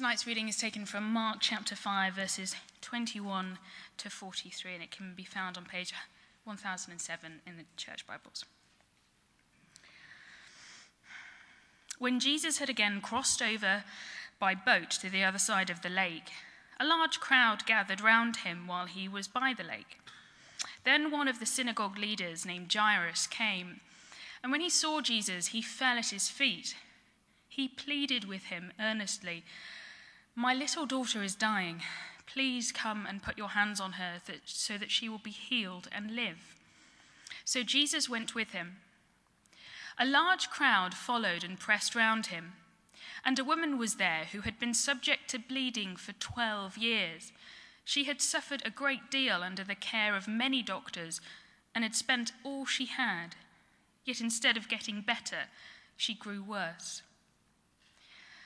Tonight's reading is taken from Mark chapter 5, verses 21 to 43, and it can be found on page 1007 in the church Bibles. When Jesus had again crossed over by boat to the other side of the lake, a large crowd gathered round him while he was by the lake. Then one of the synagogue leaders named Jairus came, and when he saw Jesus, he fell at his feet. He pleaded with him earnestly my little daughter is dying. Please come and put your hands on her that, so that she will be healed and live. So Jesus went with him. A large crowd followed and pressed round him. And a woman was there who had been subject to bleeding for 12 years. She had suffered a great deal under the care of many doctors and had spent all she had. Yet instead of getting better, she grew worse.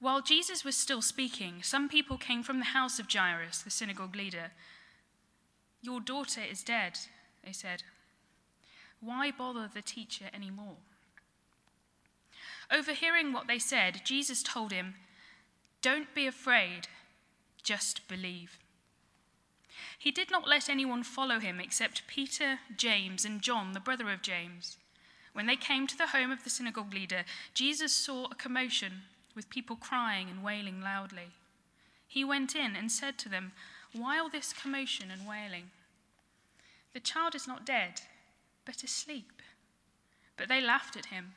While Jesus was still speaking, some people came from the house of Jairus, the synagogue leader. Your daughter is dead, they said. Why bother the teacher any more? Overhearing what they said, Jesus told him, Don't be afraid, just believe. He did not let anyone follow him except Peter, James, and John, the brother of James. When they came to the home of the synagogue leader, Jesus saw a commotion with people crying and wailing loudly. He went in and said to them, Why all this commotion and wailing? The child is not dead, but asleep. But they laughed at him.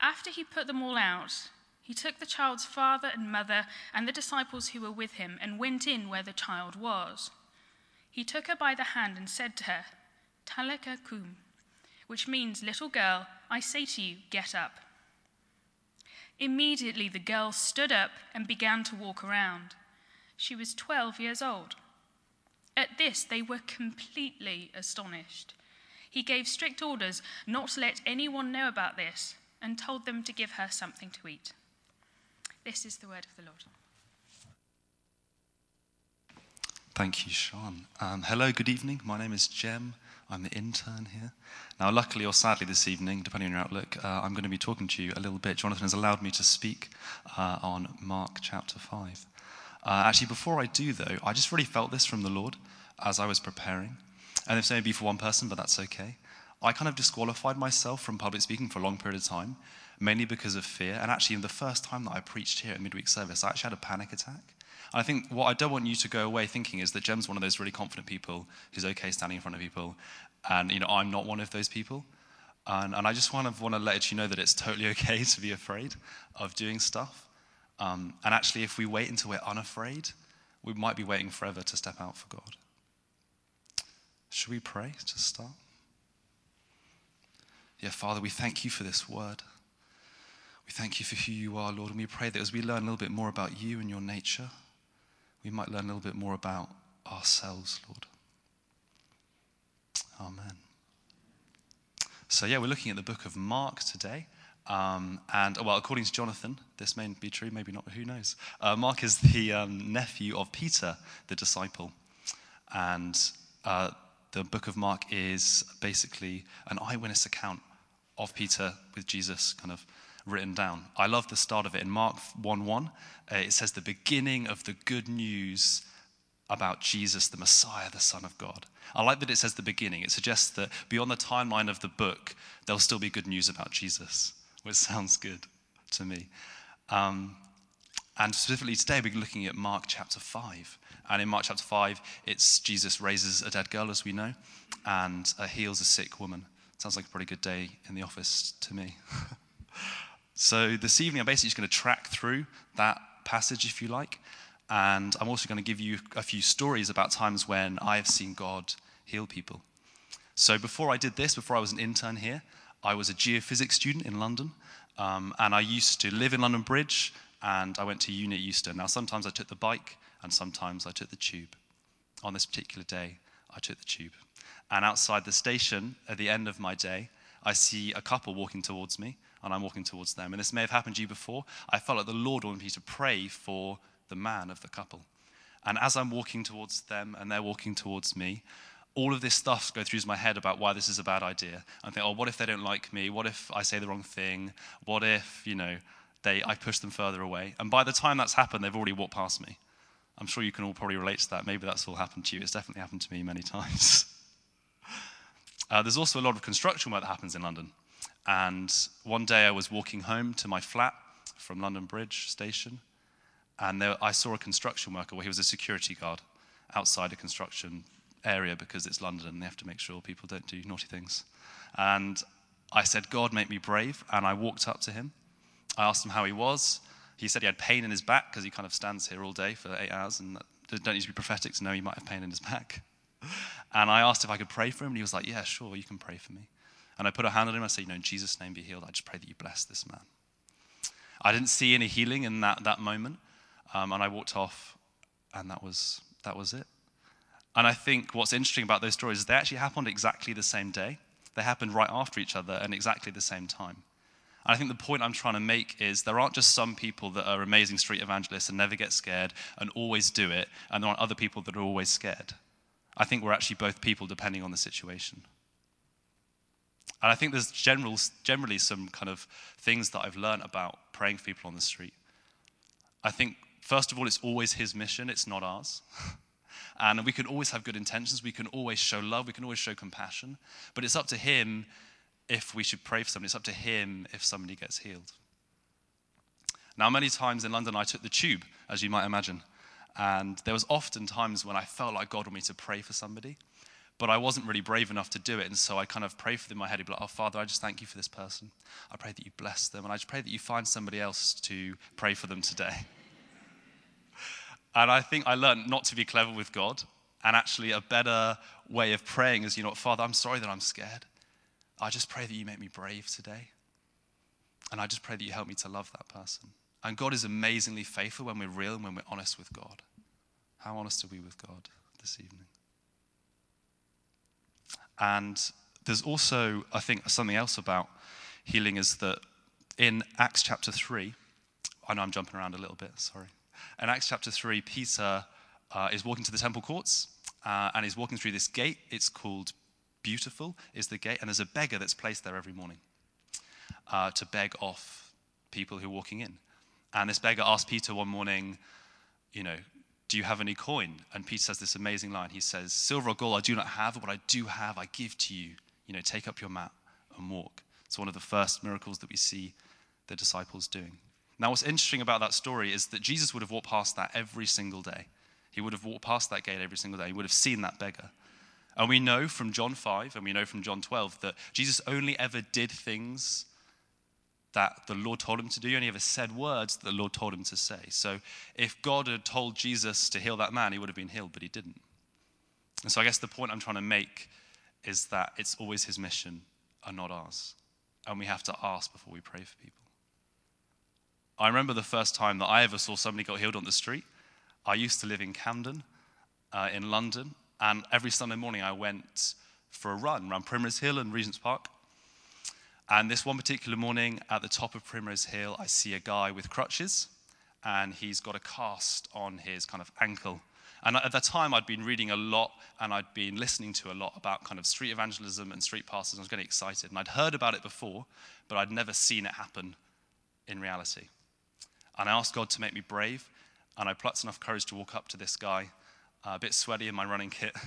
After he put them all out, he took the child's father and mother and the disciples who were with him and went in where the child was. He took her by the hand and said to her, Talitha kum, which means, Little girl, I say to you, get up. Immediately the girl stood up and began to walk around. She was 12 years old. At this, they were completely astonished. He gave strict orders not to let anyone know about this and told them to give her something to eat. This is the word of the Lord. Thank you, Sean. Um, hello, good evening. My name is Jem. I'm the intern here. Now, luckily or sadly, this evening, depending on your outlook, uh, I'm going to be talking to you a little bit. Jonathan has allowed me to speak uh, on Mark chapter 5. Uh, actually, before I do, though, I just really felt this from the Lord as I was preparing. And it's only be for one person, but that's okay. I kind of disqualified myself from public speaking for a long period of time, mainly because of fear. And actually, the first time that I preached here at midweek service, I actually had a panic attack. And I think what I don't want you to go away thinking is that Jem's one of those really confident people who's okay standing in front of people. And, you know, I'm not one of those people. And, and I just kind of want to let you know that it's totally okay to be afraid of doing stuff. Um, and actually, if we wait until we're unafraid, we might be waiting forever to step out for God. Should we pray to start? Yeah, Father, we thank you for this word. We thank you for who you are, Lord, and we pray that as we learn a little bit more about you and your nature, we might learn a little bit more about ourselves, Lord. Amen. So, yeah, we're looking at the book of Mark today. Um, and, well, according to Jonathan, this may be true, maybe not, who knows? Uh, Mark is the um, nephew of Peter, the disciple. And uh, the book of Mark is basically an eyewitness account of Peter with Jesus kind of written down. I love the start of it. In Mark 1 1, uh, it says the beginning of the good news about Jesus, the Messiah, the Son of God. I like that it says the beginning. It suggests that beyond the timeline of the book, there'll still be good news about Jesus, which sounds good to me. Um, And specifically today, we're looking at Mark chapter 5. And in Mark chapter 5, it's Jesus raises a dead girl, as we know, and uh, heals a sick woman. Sounds like a pretty good day in the office to me. so this evening, I'm basically just going to track through that passage, if you like. And I'm also going to give you a few stories about times when I have seen God heal people. So before I did this, before I was an intern here, I was a geophysics student in London. Um, and I used to live in London Bridge, and I went to uni at Euston. Now, sometimes I took the bike, and sometimes I took the tube. On this particular day, I took the tube. And outside the station, at the end of my day, I see a couple walking towards me, and I'm walking towards them. And this may have happened to you before. I felt like the Lord wanted me to pray for the man of the couple. And as I'm walking towards them and they're walking towards me, all of this stuff goes through my head about why this is a bad idea. I think, oh, what if they don't like me? What if I say the wrong thing? What if, you know, they, I push them further away? And by the time that's happened, they've already walked past me. I'm sure you can all probably relate to that. Maybe that's all happened to you. It's definitely happened to me many times. uh, there's also a lot of construction work that happens in London. And one day I was walking home to my flat from London Bridge station, and there, I saw a construction worker where he was a security guard outside a construction area because it's London and they have to make sure people don't do naughty things. And I said, God, make me brave. And I walked up to him. I asked him how he was. He said he had pain in his back because he kind of stands here all day for eight hours and don't need to be prophetic to know he might have pain in his back. And I asked if I could pray for him, and he was like, Yeah, sure, you can pray for me. And I put a hand on him. I said, You know, in Jesus' name be healed. I just pray that you bless this man. I didn't see any healing in that, that moment. Um, and I walked off, and that was, that was it. And I think what's interesting about those stories is they actually happened exactly the same day. They happened right after each other and exactly the same time. And I think the point I'm trying to make is there aren't just some people that are amazing street evangelists and never get scared and always do it, and there aren't other people that are always scared. I think we're actually both people depending on the situation. And I think there's general, generally some kind of things that I've learned about praying for people on the street. I think First of all, it's always his mission, it's not ours. and we can always have good intentions, we can always show love, we can always show compassion, but it's up to him if we should pray for somebody, it's up to him if somebody gets healed. Now, many times in London, I took the tube, as you might imagine. And there was often times when I felt like God wanted me to pray for somebody, but I wasn't really brave enough to do it. And so I kind of pray for them in my head. I'd be like, oh, Father, I just thank you for this person. I pray that you bless them. And I just pray that you find somebody else to pray for them today. And I think I learned not to be clever with God. And actually, a better way of praying is, you know, Father, I'm sorry that I'm scared. I just pray that you make me brave today. And I just pray that you help me to love that person. And God is amazingly faithful when we're real and when we're honest with God. How honest are we with God this evening? And there's also, I think, something else about healing is that in Acts chapter 3, I know I'm jumping around a little bit, sorry. In Acts chapter 3, Peter uh, is walking to the temple courts uh, and he's walking through this gate. It's called Beautiful, is the gate, and there's a beggar that's placed there every morning uh, to beg off people who are walking in. And this beggar asked Peter one morning, you know, do you have any coin? And Peter says this amazing line. He says, Silver or gold I do not have, but what I do have, I give to you. You know, take up your mat and walk. It's one of the first miracles that we see the disciples doing. Now, what's interesting about that story is that Jesus would have walked past that every single day. He would have walked past that gate every single day. He would have seen that beggar. And we know from John 5 and we know from John 12 that Jesus only ever did things that the Lord told him to do. He only ever said words that the Lord told him to say. So if God had told Jesus to heal that man, he would have been healed, but he didn't. And so I guess the point I'm trying to make is that it's always his mission and not ours. And we have to ask before we pray for people. I remember the first time that I ever saw somebody got healed on the street. I used to live in Camden, uh, in London, and every Sunday morning I went for a run around Primrose Hill and Regent's Park. And this one particular morning at the top of Primrose Hill, I see a guy with crutches, and he's got a cast on his kind of ankle. And at that time, I'd been reading a lot and I'd been listening to a lot about kind of street evangelism and street pastors. And I was getting excited. And I'd heard about it before, but I'd never seen it happen in reality. And I asked God to make me brave. And I plucked enough courage to walk up to this guy, a bit sweaty in my running kit.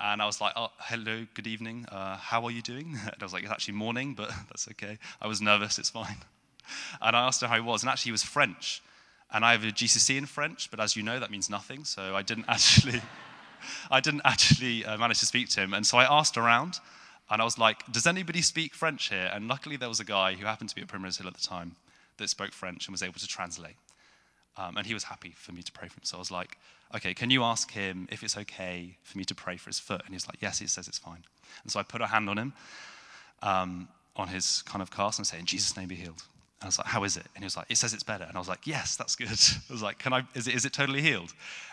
And I was like, oh, hello, good evening. Uh, how are you doing? And I was like, it's actually morning, but that's okay. I was nervous, it's fine. And I asked him how he was. And actually, he was French. And I have a GCSE in French, but as you know, that means nothing. So I didn't actually, I didn't actually uh, manage to speak to him. And so I asked around, and I was like, "Does anybody speak French here?" And luckily, there was a guy who happened to be at Primrose Hill at the time that spoke French and was able to translate. Um, and he was happy for me to pray for him. So I was like, "Okay, can you ask him if it's okay for me to pray for his foot?" And he's like, "Yes." He says it's fine. And so I put a hand on him, um, on his kind of cast, and I say, "In Jesus' name, be healed." And I was like, how is it? And he was like, it says it's better. And I was like, yes, that's good. I was like, can I, is it, is it totally healed?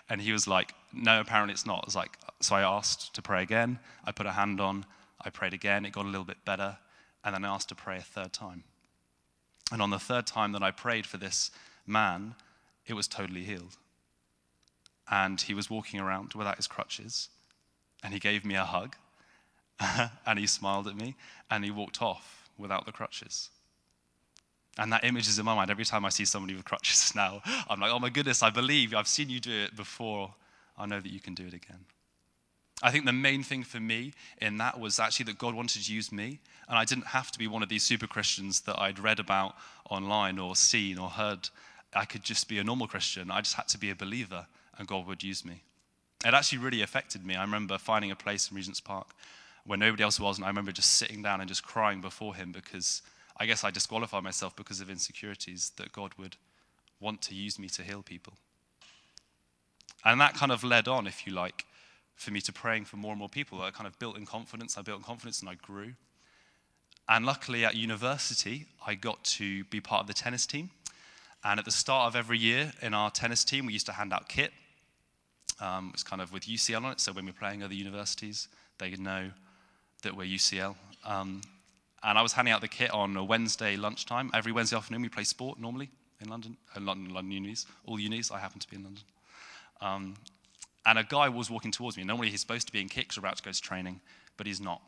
And he was like, no, apparently it's not. I was like, so I asked to pray again. I put a hand on. I prayed again. It got a little bit better. And then I asked to pray a third time. And on the third time that I prayed for this man, it was totally healed. And he was walking around without his crutches. And he gave me a hug. and he smiled at me. And he walked off without the crutches. And that image is in my mind every time I see somebody with crutches now. I'm like, oh my goodness, I believe. I've seen you do it before. I know that you can do it again. I think the main thing for me in that was actually that God wanted to use me. And I didn't have to be one of these super Christians that I'd read about online or seen or heard. I could just be a normal Christian. I just had to be a believer and God would use me. It actually really affected me. I remember finding a place in Regent's Park where nobody else was. And I remember just sitting down and just crying before Him because I guess I disqualified myself because of insecurities that God would want to use me to heal people. And that kind of led on, if you like, for me to praying for more and more people. I kind of built in confidence, I built in confidence, and I grew. And luckily at university, I got to be part of the tennis team. And at the start of every year in our tennis team, we used to hand out kit. Um, it's kind of with UCL on it, so when we're playing other universities, they know that we're UCL. Um, and I was handing out the kit on a Wednesday lunchtime. Every Wednesday afternoon, we play sport normally in London, in uh, London, London unis, all unis. I happen to be in London. Um, and a guy was walking towards me. Normally, he's supposed to be in kicks about to go to training, but he's not.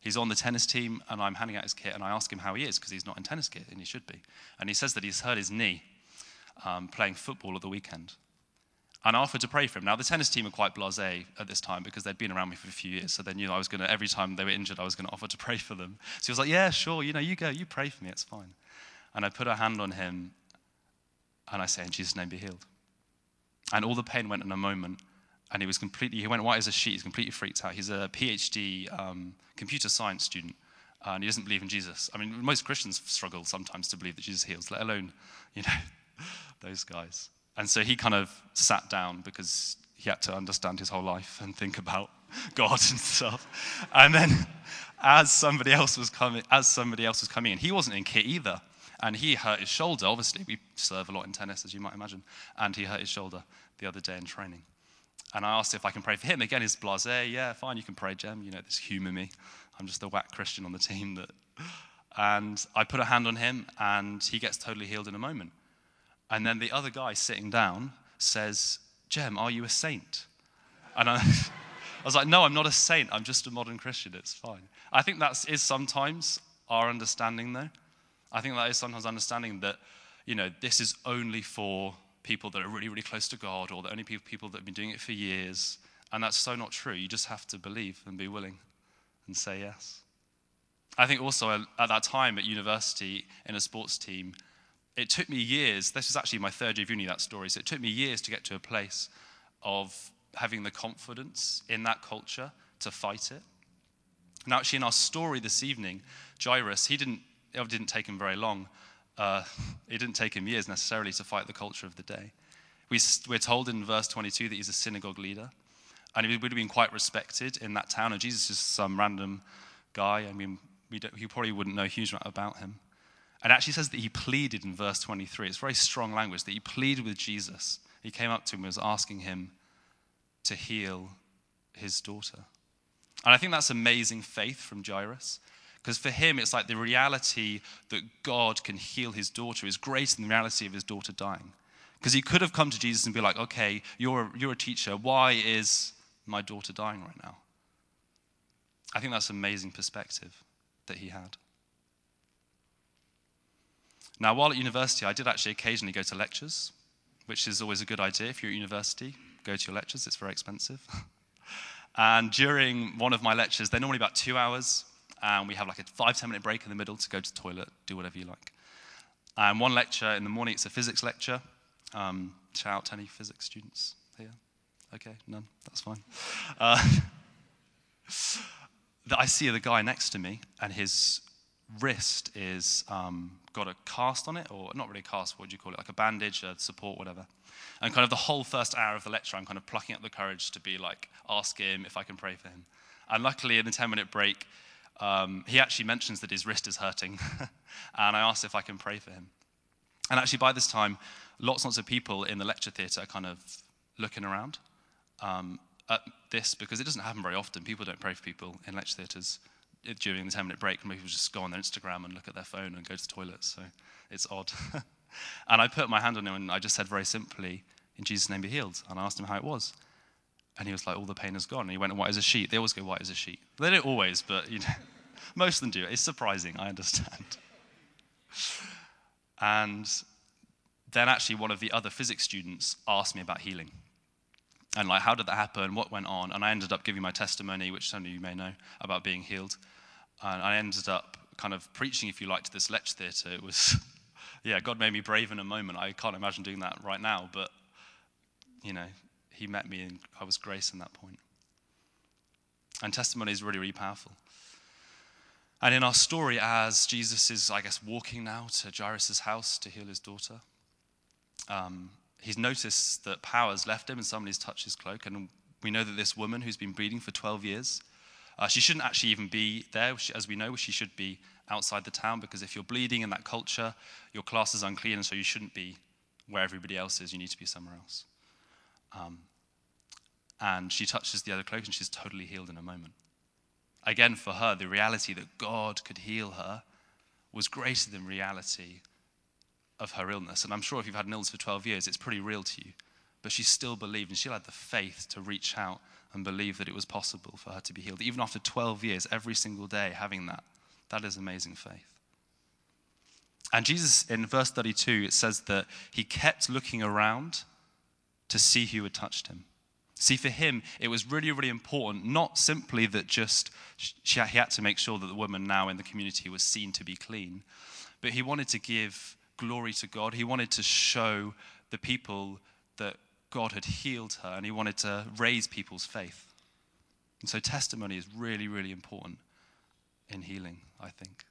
He's on the tennis team, and I'm handing out his kit, and I ask him how he is because he's not in tennis kit, and he should be. And he says that he's hurt his knee um, playing football at the weekend. And I offered to pray for him. Now, the tennis team were quite blase at this time because they'd been around me for a few years. So they knew I was going to, every time they were injured, I was going to offer to pray for them. So he was like, Yeah, sure, you know, you go, you pray for me, it's fine. And I put a hand on him and I say, In Jesus' name, be healed. And all the pain went in a moment. And he was completely, he went white as a sheet. He's completely freaked out. He's a PhD um, computer science student. And he doesn't believe in Jesus. I mean, most Christians struggle sometimes to believe that Jesus heals, let alone, you know, those guys. And so he kind of sat down because he had to understand his whole life and think about God and stuff. And then as somebody else was coming, as somebody else was coming in, he wasn't in kit either. And he hurt his shoulder. Obviously, we serve a lot in tennis, as you might imagine. And he hurt his shoulder the other day in training. And I asked if I can pray for him. Again, he's blase. Yeah, fine, you can pray, Jem. You know, this humor me. I'm just a whack Christian on the team that. And I put a hand on him, and he gets totally healed in a moment. And then the other guy sitting down says, Jem, are you a saint? And I, I was like, no, I'm not a saint. I'm just a modern Christian. It's fine. I think that is sometimes our understanding, though. I think that is sometimes understanding that, you know, this is only for people that are really, really close to God or the only people that have been doing it for years. And that's so not true. You just have to believe and be willing and say yes. I think also at that time at university in a sports team, it took me years, this was actually my third year of uni, that story, so it took me years to get to a place of having the confidence in that culture to fight it. Now, actually, in our story this evening, Jairus, he didn't, it didn't take him very long. Uh, it didn't take him years necessarily to fight the culture of the day. We, we're told in verse 22 that he's a synagogue leader, and he would have been quite respected in that town. And Jesus is some random guy. I mean, we, we probably wouldn't know a huge amount about him. And actually says that he pleaded in verse 23. It's very strong language that he pleaded with Jesus. He came up to him and was asking him to heal his daughter. And I think that's amazing faith from Jairus. Because for him, it's like the reality that God can heal his daughter is greater than the reality of his daughter dying. Because he could have come to Jesus and be like, okay, you're, you're a teacher. Why is my daughter dying right now? I think that's amazing perspective that he had. Now, while at university, I did actually occasionally go to lectures, which is always a good idea. If you're at university, go to your lectures, it's very expensive. and during one of my lectures, they're normally about two hours, and we have like a five, ten minute break in the middle to go to the toilet, do whatever you like. And one lecture in the morning, it's a physics lecture, Um, shout out to any physics students here. Okay, none. That's fine. Uh, I see the guy next to me, and his wrist is um, got a cast on it, or not really a cast. What do you call it? Like a bandage, a support, whatever. And kind of the whole first hour of the lecture, I'm kind of plucking up the courage to be like, ask him if I can pray for him. And luckily, in the 10 minute break, um, he actually mentions that his wrist is hurting. and I asked if I can pray for him. And actually, by this time, lots and lots of people in the lecture theatre are kind of looking around um, at this because it doesn't happen very often. People don't pray for people in lecture theatres during the 10 minute break. People just go on their Instagram and look at their phone and go to the toilet. So it's odd. and I put my hand on him and I just said very simply, In Jesus' name be healed. And I asked him how it was. And he was like, All the pain is gone. And he went white as a sheet. They always go white as a sheet. They don't always, but you know, most of them do. It's surprising, I understand. and then actually, one of the other physics students asked me about healing and like how did that happen? What went on? And i ended up giving my testimony which some of you may know about being healed. And i ended up kind of preaching if you like to this lecture theatre. It was yeah god made me brave in a moment. I can't imagine doing that right now but you know he met me and i was grace in that point. And testimony is really really powerful. And in our story as jesus is i guess walking now to jairus' house to heal his daughter um, he's noticed that power has left him and somebody's touched his cloak. And we know that this woman who's been bleeding for 12 years, uh, she shouldn't actually even be there, as we know, she should be outside the town because if you're bleeding in that culture, your class is unclean, and so you shouldn't be where everybody else is. You need to be somewhere else. Um, and she touches the other cloak and she's totally healed in a moment. Again, for her, the reality that God could heal her was greater than reality of her illness. And I'm sure if you've had an illness for 12 years, it's pretty real to you. But she still believed, and she had the faith to reach out and believe that it was possible for her to be healed. Even after 12 years, every single day having that, that is amazing faith. And Jesus, in verse 32, it says that he kept looking around to see who had touched him. See, for him, it was really, really important, not simply that just she, he had to make sure that the woman now in the community was seen to be clean, but he wanted to give glory to God. He wanted to show the people that God had healed her and he wanted to raise people's faith. And so testimony is really, really important in healing, I think.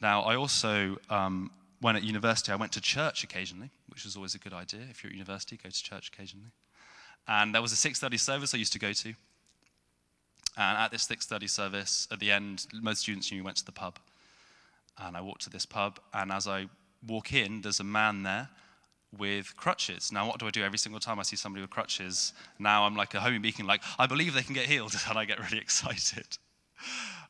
Now, I also, um, when at university, I went to church occasionally, which was always a good idea. If you're at university, go to church occasionally. And there was a 6.30 service I used to go to. And at this 6.30 service, at the end, most students knew we went to the pub. And I walk to this pub, and as I walk in, there's a man there with crutches. Now, what do I do every single time I see somebody with crutches? Now I'm like a homie beacon, like, I believe they can get healed, and I get really excited.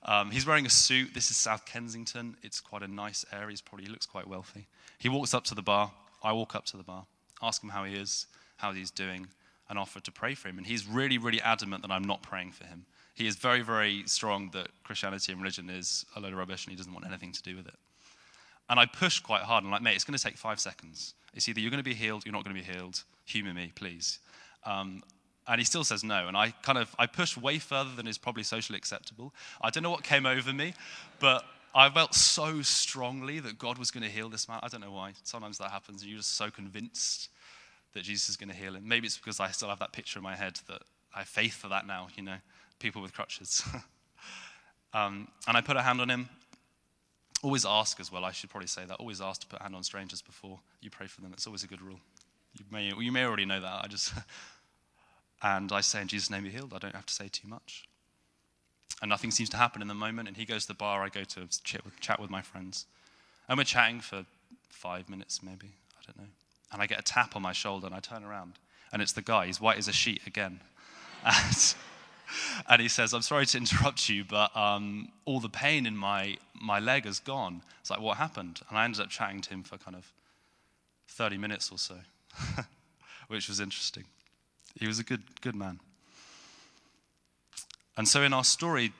Um, he's wearing a suit. This is South Kensington. It's quite a nice area. He's probably, he looks quite wealthy. He walks up to the bar. I walk up to the bar, ask him how he is, how he's doing, and offered to pray for him. And he's really, really adamant that I'm not praying for him he is very, very strong that Christianity and religion is a load of rubbish and he doesn't want anything to do with it. And I push quite hard. I'm like, mate, it's going to take five seconds. It's either you're going to be healed, you're not going to be healed. Humor me, please. Um, and he still says no. And I kind of I push way further than is probably socially acceptable. I don't know what came over me, but I felt so strongly that God was going to heal this man. I don't know why. Sometimes that happens, and you're just so convinced that Jesus is going to heal him. Maybe it's because I still have that picture in my head that I have faith for that now, you know people with crutches. um, and I put a hand on him. Always ask as well, I should probably say that. Always ask to put a hand on strangers before you pray for them. It's always a good rule. You may, you may already know that. I just, and I say, in Jesus' name, be healed. I don't have to say too much. And nothing seems to happen in the moment. And he goes to the bar, I go to chat with, chat with my friends. And we're chatting for five minutes, maybe. I don't know. And I get a tap on my shoulder, and I turn around. And it's the guy. He's white as a sheet again. And and he says, I'm sorry to interrupt you, but um, all the pain in my, my leg has gone. It's like, what happened? And I ended up chatting to him for kind of 30 minutes or so, which was interesting. He was a good, good man. And so in our story,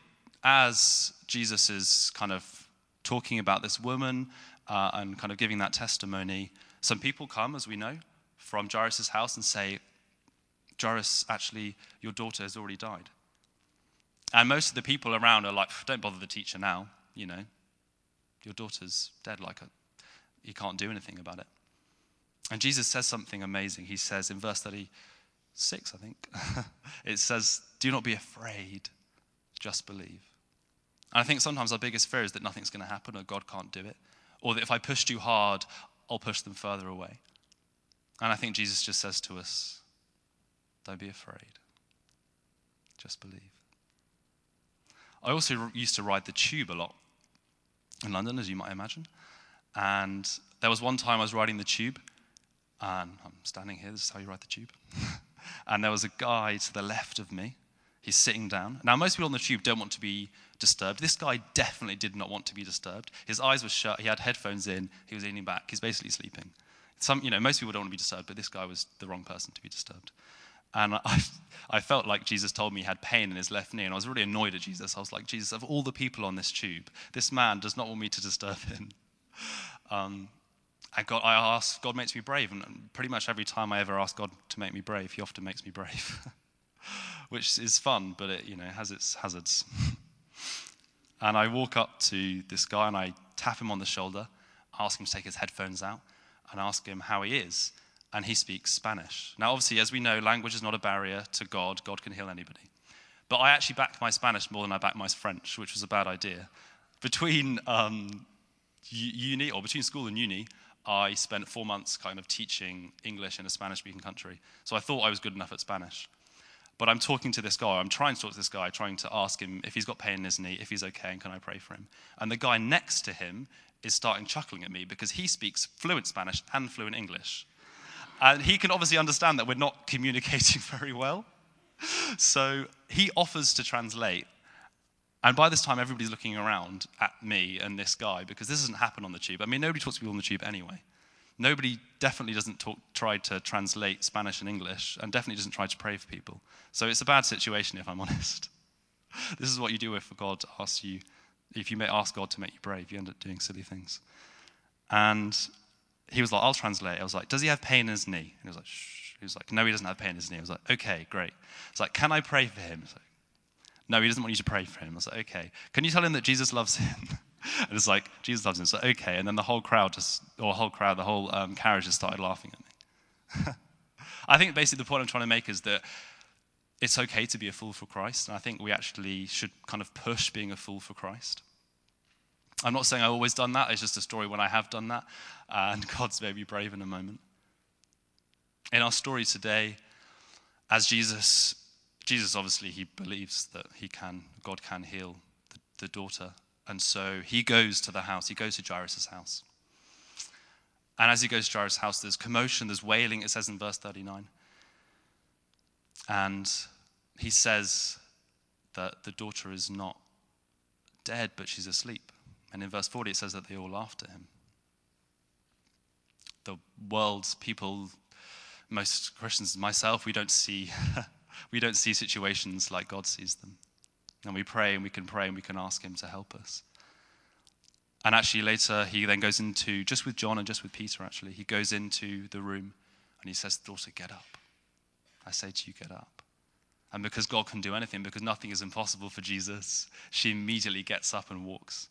as Jesus is kind of talking about this woman uh, and kind of giving that testimony, some people come, as we know, from Jairus' house and say, Jairus, actually, your daughter has already died. And most of the people around are like, don't bother the teacher now, you know. Your daughter's dead, like, a, you can't do anything about it. And Jesus says something amazing. He says in verse 36, I think, it says, Do not be afraid, just believe. And I think sometimes our biggest fear is that nothing's going to happen or God can't do it, or that if I push too hard, I'll push them further away. And I think Jesus just says to us, Don't be afraid, just believe. I also used to ride the tube a lot in London, as you might imagine. And there was one time I was riding the tube, and I'm standing here, this is how you ride the tube. and there was a guy to the left of me. He's sitting down. Now, most people on the tube don't want to be disturbed. This guy definitely did not want to be disturbed. His eyes were shut. He had headphones in. He was leaning back. He's basically sleeping. Some, you know, most people don't want to be disturbed, but this guy was the wrong person to be disturbed. And I, I felt like Jesus told me he had pain in his left knee, and I was really annoyed at Jesus. I was like, Jesus, of all the people on this tube, this man does not want me to disturb him. Um, and God, I ask, God makes me brave. And pretty much every time I ever ask God to make me brave, He often makes me brave, which is fun, but it you know has its hazards. and I walk up to this guy and I tap him on the shoulder, ask him to take his headphones out, and ask him how he is. And he speaks Spanish. Now, obviously, as we know, language is not a barrier to God. God can heal anybody. But I actually backed my Spanish more than I backed my French, which was a bad idea. Between um, uni, or between school and uni, I spent four months kind of teaching English in a Spanish speaking country. So I thought I was good enough at Spanish. But I'm talking to this guy, I'm trying to talk to this guy, trying to ask him if he's got pain in his knee, if he's okay, and can I pray for him. And the guy next to him is starting chuckling at me because he speaks fluent Spanish and fluent English. And he can obviously understand that we're not communicating very well. So he offers to translate. And by this time, everybody's looking around at me and this guy because this doesn't happen on the tube. I mean, nobody talks to people on the tube anyway. Nobody definitely doesn't talk, try to translate Spanish and English, and definitely doesn't try to pray for people. So it's a bad situation, if I'm honest. this is what you do if God asks you, if you may ask God to make you brave, you end up doing silly things. And he was like, I'll translate. I was like, does he have pain in his knee? And he was like, Shh. He was like, no, he doesn't have pain in his knee. I was like, okay, great. It's like, can I pray for him? Like, no, he doesn't want you to pray for him. I was like, okay. Can you tell him that Jesus loves him? and it's like, Jesus loves him. So, okay. And then the whole crowd just, or whole crowd, the whole um, carriage just started laughing at me. I think basically the point I'm trying to make is that it's okay to be a fool for Christ. And I think we actually should kind of push being a fool for Christ. I'm not saying I've always done that. It's just a story when I have done that. And God's made me brave in a moment. In our story today, as Jesus Jesus obviously he believes that he can, God can heal the, the daughter, and so he goes to the house. He goes to Jairus' house, and as he goes to Jairus' house, there's commotion, there's wailing. It says in verse 39, and he says that the daughter is not dead, but she's asleep. And in verse 40, it says that they all laughed at him. The world's people, most Christians, myself, we don't see we don't see situations like God sees them. And we pray and we can pray and we can ask Him to help us. And actually, later, he then goes into, just with John and just with Peter, actually, he goes into the room and he says, Daughter, get up. I say to you, get up. And because God can do anything, because nothing is impossible for Jesus, she immediately gets up and walks.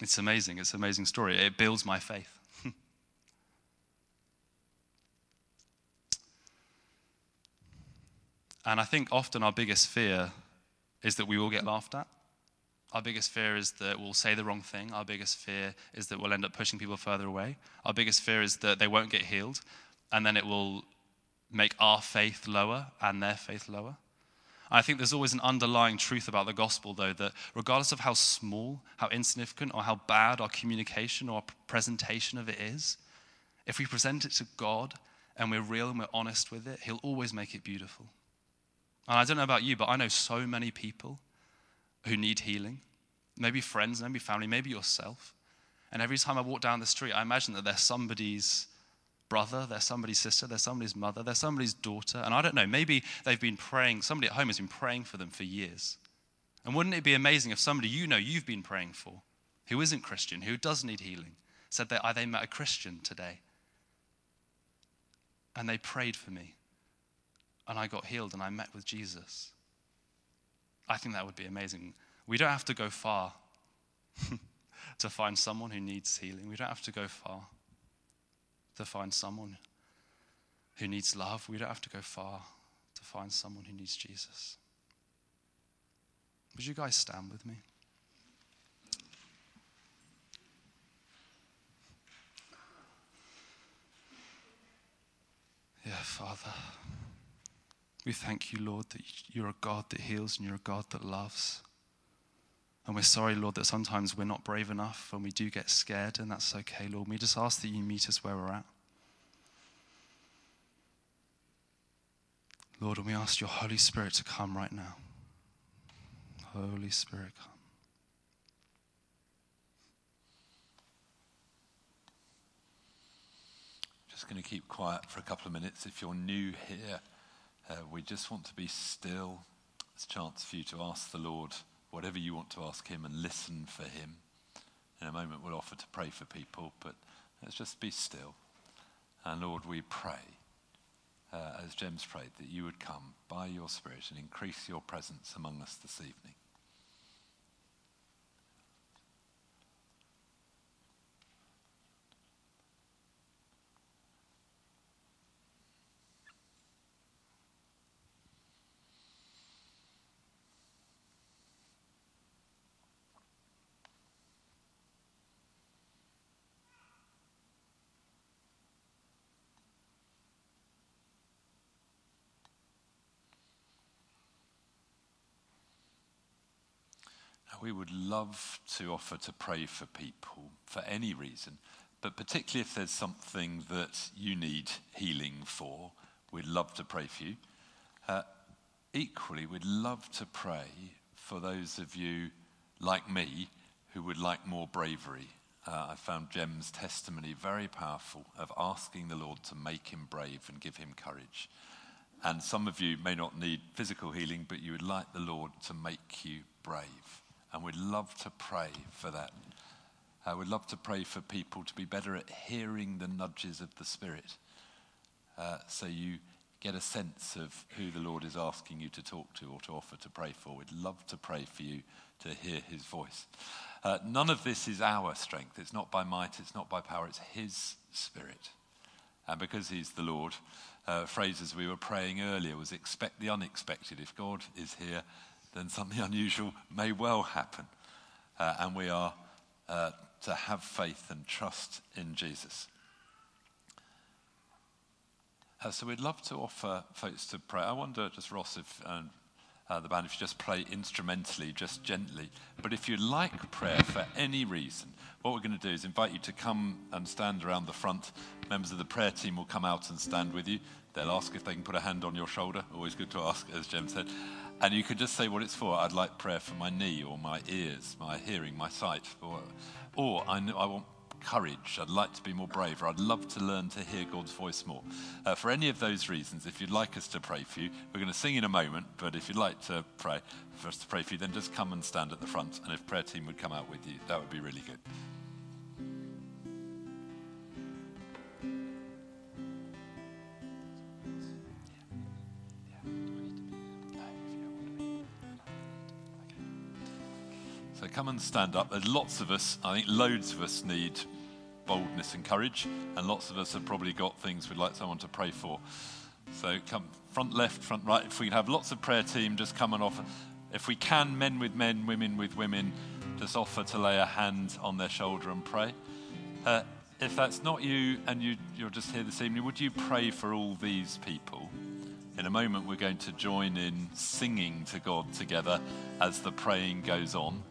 It's amazing. It's an amazing story. It builds my faith. And I think often our biggest fear is that we will get laughed at. Our biggest fear is that we'll say the wrong thing. Our biggest fear is that we'll end up pushing people further away. Our biggest fear is that they won't get healed, and then it will make our faith lower and their faith lower. I think there's always an underlying truth about the gospel, though, that regardless of how small, how insignificant, or how bad our communication or presentation of it is, if we present it to God and we're real and we're honest with it, He'll always make it beautiful. And I don't know about you, but I know so many people who need healing. Maybe friends, maybe family, maybe yourself. And every time I walk down the street, I imagine that there's somebody's brother, there's somebody's sister, there's somebody's mother, there's somebody's daughter. And I don't know, maybe they've been praying, somebody at home has been praying for them for years. And wouldn't it be amazing if somebody you know you've been praying for, who isn't Christian, who does need healing, said that they met a Christian today? And they prayed for me and I got healed and I met with Jesus. I think that would be amazing. We don't have to go far to find someone who needs healing. We don't have to go far. to find someone who needs love. We don't have to go far to find someone who needs Jesus. Would you guys stand with me? Yeah, Father. We thank you, Lord, that you're a God that heals and you're a God that loves. And we're sorry, Lord, that sometimes we're not brave enough and we do get scared, and that's okay, Lord. We just ask that you meet us where we're at. Lord, and we ask your Holy Spirit to come right now. Holy Spirit, come. Just going to keep quiet for a couple of minutes. If you're new here, uh, we just want to be still. It's a chance for you to ask the Lord whatever you want to ask Him and listen for Him. In a moment, we'll offer to pray for people, but let's just be still. And Lord, we pray, uh, as James prayed, that you would come by your Spirit and increase your presence among us this evening. We would love to offer to pray for people for any reason, but particularly if there's something that you need healing for, we'd love to pray for you. Uh, equally, we'd love to pray for those of you like me who would like more bravery. Uh, I found Jem's testimony very powerful of asking the Lord to make him brave and give him courage. And some of you may not need physical healing, but you would like the Lord to make you brave and we'd love to pray for that. Uh, we'd love to pray for people to be better at hearing the nudges of the Spirit uh, so you get a sense of who the Lord is asking you to talk to or to offer to pray for. We'd love to pray for you to hear his voice. Uh, none of this is our strength. It's not by might, it's not by power, it's his Spirit. And because he's the Lord, uh, phrases we were praying earlier was expect the unexpected. If God is here, then something unusual may well happen. Uh, and we are uh, to have faith and trust in Jesus. Uh, so we'd love to offer folks to pray. I wonder, just Ross, if um, uh, the band, if you just play instrumentally, just gently. But if you like prayer for any reason, what we're going to do is invite you to come and stand around the front. Members of the prayer team will come out and stand with you. They'll ask if they can put a hand on your shoulder. Always good to ask, as Jem said. And you could just say what it's for. I'd like prayer for my knee or my ears, my hearing, my sight. Or, or I, I want courage. I'd like to be more brave. Or I'd love to learn to hear God's voice more. Uh, for any of those reasons, if you'd like us to pray for you, we're going to sing in a moment. But if you'd like to pray, for us to pray for you, then just come and stand at the front. And if prayer team would come out with you, that would be really good. Come and stand up. There's lots of us, I think loads of us need boldness and courage, and lots of us have probably got things we'd like someone to pray for. So come front left, front right. If we can have lots of prayer team, just come and offer. If we can, men with men, women with women, just offer to lay a hand on their shoulder and pray. Uh, if that's not you and you, you're just here this evening, would you pray for all these people? In a moment, we're going to join in singing to God together as the praying goes on.